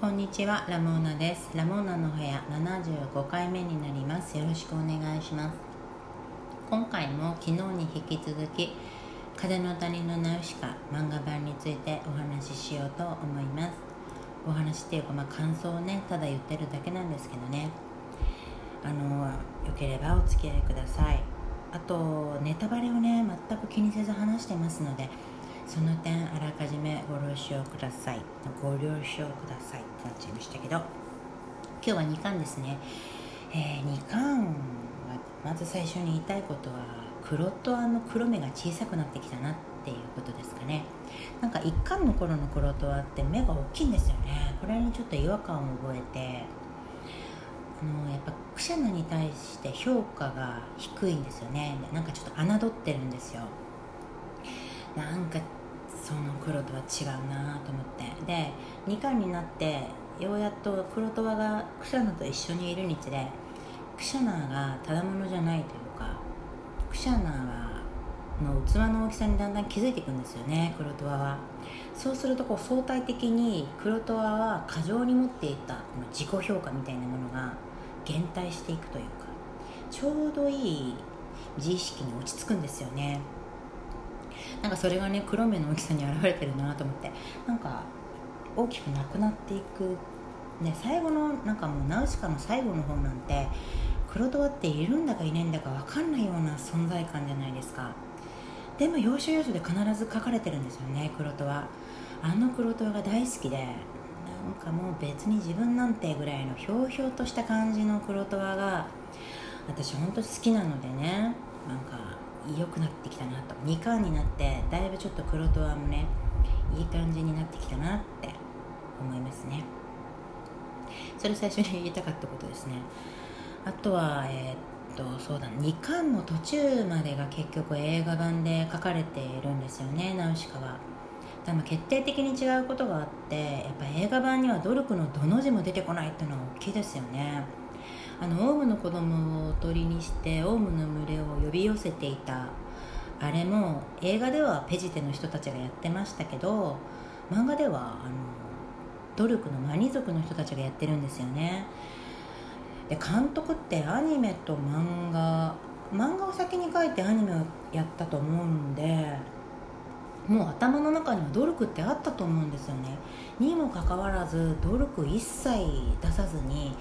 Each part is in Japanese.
こんにちはラモーナです。ラモーナの部屋75回目になります。よろしくお願いします。今回も昨日に引き続き風の谷のナウシカ漫画版についてお話ししようと思います。お話っていうかまあ感想をねただ言ってるだけなんですけどね。あのよければお付き合いください。あとネタバレをね全く気にせず話してますのでその点あらかじめご了承ください。ご了承ください。ってなっちゃいましたけど。今日は2巻ですね、えー、2巻はまず最初に言いたいことは黒とあの黒目が小さくなってきたなっていうことですかね。なんか1巻の頃の黒とはって目が大きいんですよね。これにちょっと違和感を覚えて。あのやっぱクシャナに対して評価が低いんですよね。なんかちょっと侮ってるんですよ。なんかその黒とは違うなと思って。で2巻になってようやっと黒と輪がクシャナと一緒にいるにつれクシャナーがただものじゃないというかクシャナーの器の大きさにだんだん気づいていくんですよね黒と輪は。そうするとこう相対的に黒と輪は過剰に持っていた自己評価みたいなものが減退していくというかちょうどいい自意識に落ち着くんですよね。なんかそれがね黒目の大きさに現れてるなと思ってなんか大きくなくなっていく。ね最後のなんかもうナウシカの最後の方なんて黒トワっているんだかいないんだか分かんないような存在感じゃないですか。でも要所要所で必ず書かれてるんですよね黒トワあの黒トワが大好きでなんかもう別に自分なんてぐらいのひょうひょうとした感じの黒トワが私本当好きなのでね。なんか良くなってきたなと。2巻になってだいぶちょっと黒とはもねいい感じになってきたなって思いますね。それ最初に 言いたかったことですね。あとはえー、っとそうだ2巻の途中までが結局映画版で書かれているんですよねナウシカは。でも決定的に違うことがあってやっぱ映画版には努力のどの字も出てこないっていうのは大きいですよね。あのオウムの子供を鳥にしてオウムの群れを呼び寄せていた。あれも映画ではペジテの人たちがやってましたけど漫画ではあの努力のマニ族の人たちがやってるんですよね。で監督ってアニメと漫画漫画を先に書いてアニメをやったと思うんでもう頭の中には努力ってあったと思うんですよね。にもかかわらず努力一切出さずに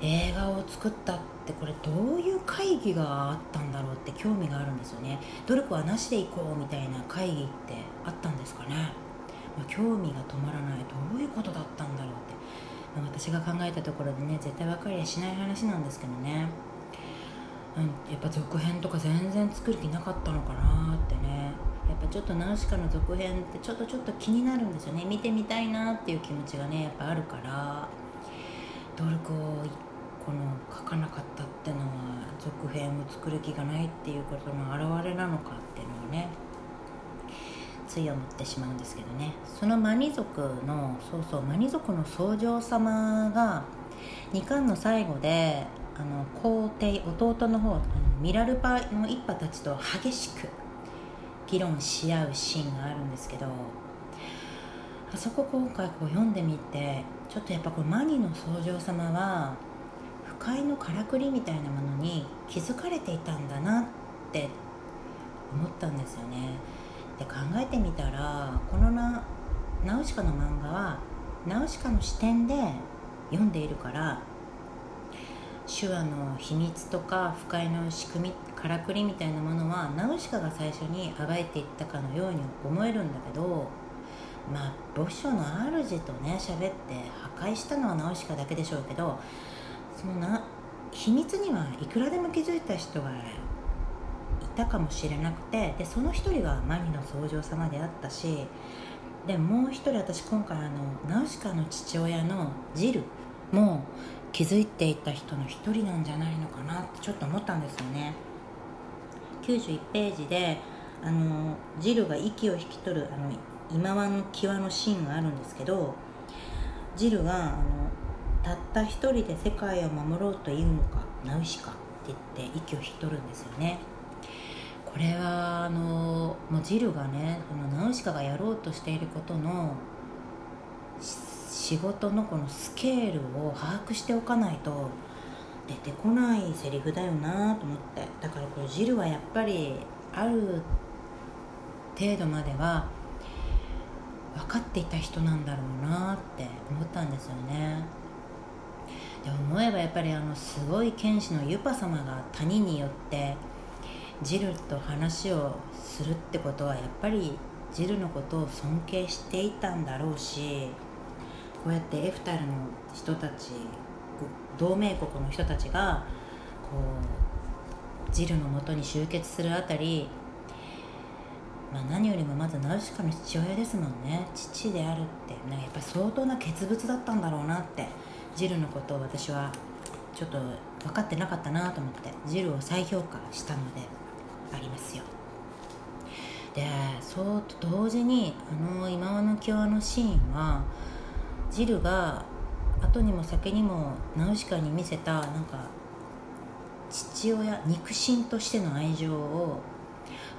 映画を作ったってこれどういう会議があったんだろうって興味があるんですよね。努力はなしでいこうみたいな会議ってあったんですかね、まあ、興味が止まらないどういうことだったんだろうって、まあ、私が考えたところでね絶対分かりやしない話なんですけどね、うん、やっぱ続編とか全然作る気なかったのかなってね。やっぱちょっとナウシカの続編ってちょっとちょっと気になるんですよね。見てみたいなっていう気持ちがねやっぱあるから。努力をこの書かなかったってのは続編を作る気がないっていうことの表れなのかっていうのをねつい思ってしまうんですけどね。そのマニ族のそうそうマニ族の僧正様が2巻の最後であの皇帝弟の方ミラルパの一派たちと激しく議論し合うシーンがあるんですけどあそこ今回こう読んでみてちょっとやっぱこのマニの僧正様は界のからくりみたいなものに気づかれていたんだなって思ったんですよね。で考えてみたらこのナナウシカの漫画はナウシカの視点で読んでいるから手話の秘密とか不快の仕組みからくりみたいなものはナウシカが最初に暴いていったかのように思えるんだけどまあ墓所の主とね喋って破壊したのはナウシカだけでしょうけどそのな秘密にはいくらでも気づいた人がいたかもしれなくてでその一人がマニの僧正様であったしでもう一人私今回あのナウシカの父親のジルも気づいていた人の一人なんじゃないのかなってちょっと思ったんですよね。91ページであのジルが息を引き取るあの今和の際のシーンがあるんですけどジルがあのたった一人で世界を守ろうというのかナウシカって言って息を引き取るんですよね。これはあのもうジルがねこのナウシカがやろうとしていることの仕事のこのスケールを把握しておかないと出てこないセリフだよなと思って。だからこれジルはやっぱりある程度までは分かっていた人なんだろうなって思ったんですよね。で思えばやっぱりあのすごい剣士のユパ様が谷によってジルと話をするってことはやっぱりジルのことを尊敬していたんだろうしこうやってエフタルの人たち同盟国の人たちがこうジルのもとに集結するあたり、まあ、何よりもまずナウシカの父親ですもんね。父であるってなんかやっぱ相当な傑物だったんだろうなってジルのことを私はちょっと分かってなかったなと思ってジルを再評価したのでありますよ。でそうと同時にあの今の際のシーンはジルが後にも先にもナウシカに見せたなんか父親肉親としての愛情を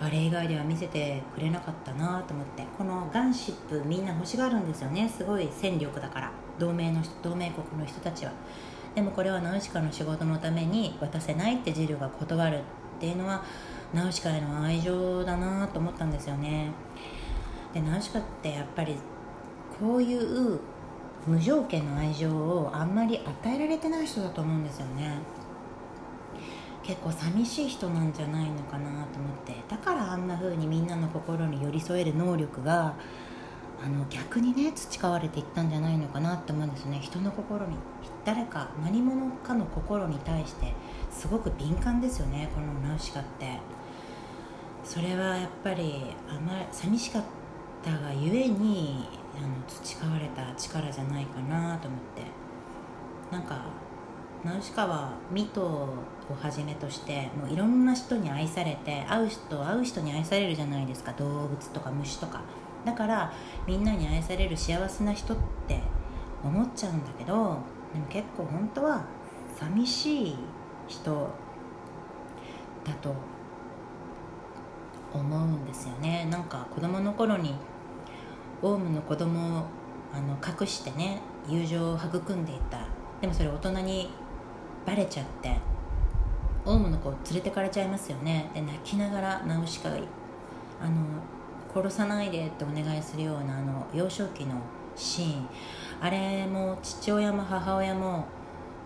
あれ以外では見せてくれなかったなと思ってこのガンシップみんな欲しがるんですよね。すごい戦力だから。同盟の同盟国の人たちは。でもこれはナウシカの仕事のために渡せないってジルが断るっていうのはナウシカへの愛情だなと思ったんですよね。でナウシカってやっぱりこういう無条件の愛情をあんまり与えられてない人だと思うんですよね。結構寂しい人なんじゃないのかなと思って。だからあんな風にみんなの心に寄り添える能力があの逆にね培われていったんじゃないのかなって思うんですね。人の心に誰か何者かの心に対してすごく敏感ですよねこのナウシカって。それはやっぱりあまり寂しかったがゆえにあの培われた力じゃないかなと思って。なんかナウシカはミトをはじめとしてもういろんな人に愛されて会う人会う人に愛されるじゃないですか。動物とか虫とか。だからみんなに愛される幸せな人って思っちゃうんだけどでも結構本当は寂しい人だと思うんですよね。なんか子供の頃にオウムの子供をあの隠してね友情を育んでいた。でもそれ大人にバレちゃってオウムの子を連れてかれちゃいますよね。で泣きながらナウシカがあの殺さないでってお願いするようなあの幼少期のシーン。あれも父親も母親も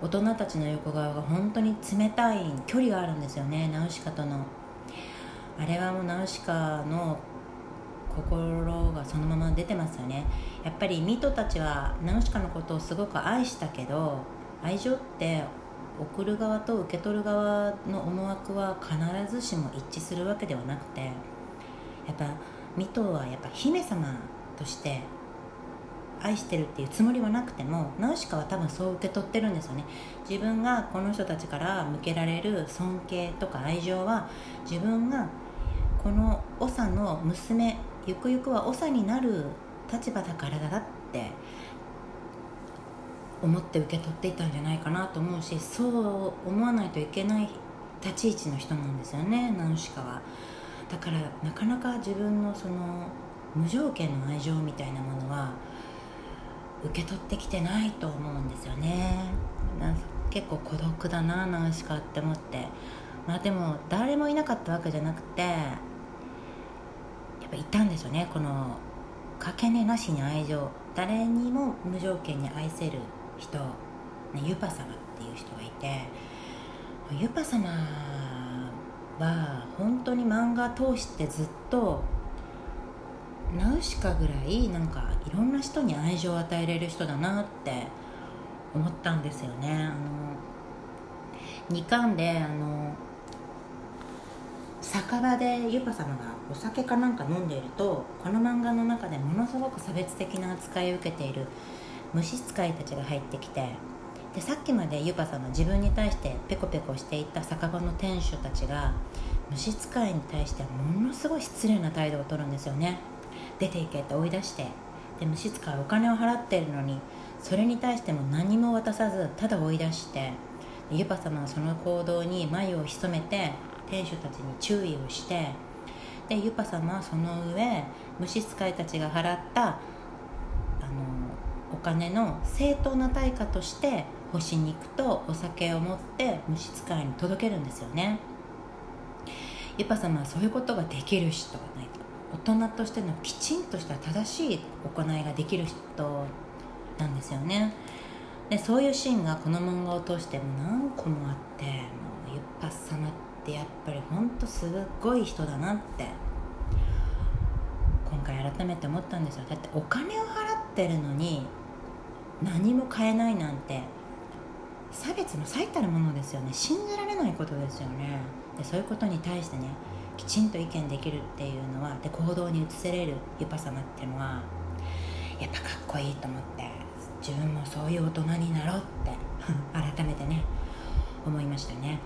大人たちの横側が本当に冷たい距離があるんですよね。ナウシカとの。あれはもうナウシカの心がそのまま出てますよね。やっぱりミトたちはナウシカのことをすごく愛したけど愛情って送る側と受け取る側の思惑は必ずしも一致するわけではなくてやっぱミトはやっぱ姫様として愛してるっていうつもりはなくてもナウシカは多分そう受け取ってるんですよね。自分がこの人たちから向けられる尊敬とか愛情は自分がこの長の娘ゆくゆくは長になる立場だからだって思って受け取っていたんじゃないかなと思うしそう思わないといけない立ち位置の人なんですよねナウシカは。だからなかなか自分のその無条件の愛情みたいなものは受け取ってきてないと思うんですよね。結構孤独だなナウシカって思って。まあでも誰もいなかったわけじゃなくてやっぱいたんですよね。このかけねなしに愛情。誰にも無条件に愛せる人、ね、ユパ様っていう人がいてユパ様は本当に漫画通してずっとナウシカぐらいなんかいろんな人に愛情を与えれる人だなって思ったんですよね。あの2巻であの酒場でユパ様がお酒かなんか飲んでいるとこの漫画の中でものすごく差別的な扱いを受けている虫使いたちが入ってきてでさっきまでユパ様自分に対してペコペコしていた酒場の店主たちが虫使いに対してものすごい失礼な態度をとるんですよね。出ていけって追い出してで虫使いお金を払ってるのにそれに対しても何も渡さずただ追い出してユパ様はその行動に眉を潜めて店主たちに注意をしてでユパ様はその上虫使いたちが払ったあのお金の正当な対価として干し肉とお酒を持って虫使いに届けるんですよね。ユパ様はそういうことができる人がない大人としてのきちんとした正しい行いができる人なんですよね。でそういうシーンがこの漫画を通して何個もあってもうユパ様ってやっぱりほんとすっごい人だなって今回改めて思ったんですよ。だってお金を払ってるのに何も買えないなんて差別の最たるものですよね。信じられないことですよね。でそういうことに対してねきちんと意見できるっていうのはで行動に移せれるユパ様っていうのはやっぱかっこいいと思って自分もそういう大人になろうって 改めてね思いましたね、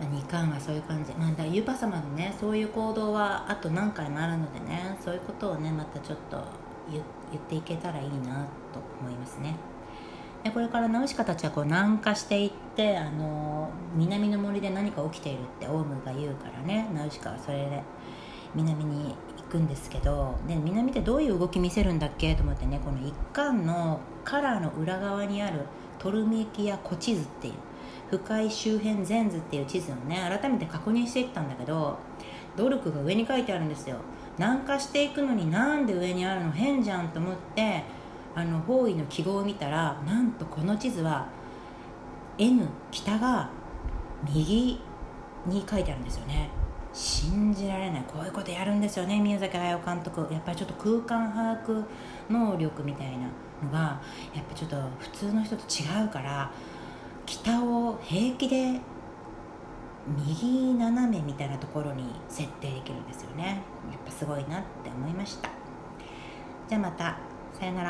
まあ、2巻はそういう感じ、まあ、だユパ様のねそういう行動はあと何回もあるのでねそういうことをねまたちょっと言っていけたらいいなと思いますね。でこれからナウシカたちはこう南下していってあの南の森で何か起きているってオウムが言うからね。ナウシカはそれで南に行くんですけどで南ってどういう動き見せるんだっけと思ってねこの一巻のカラーの裏側にあるトルメキやコ地図っていう深海周辺全図っていう地図をね改めて確認していったんだけど努力が上に書いてあるんですよ。南下していくのになんで上にあるの？変じゃんと思ってあの方位の記号を見たらなんとこの地図は N 北が右に書いてあるんですよね。信じられない。こういうことやるんですよね宮崎駿監督。やっぱりちょっと空間把握能力みたいなのがやっぱちょっと普通の人と違うから北を平気で右斜めみたいなところに設定できるんですよね。やっぱすごいなって思いました。じゃあまた。さよなら。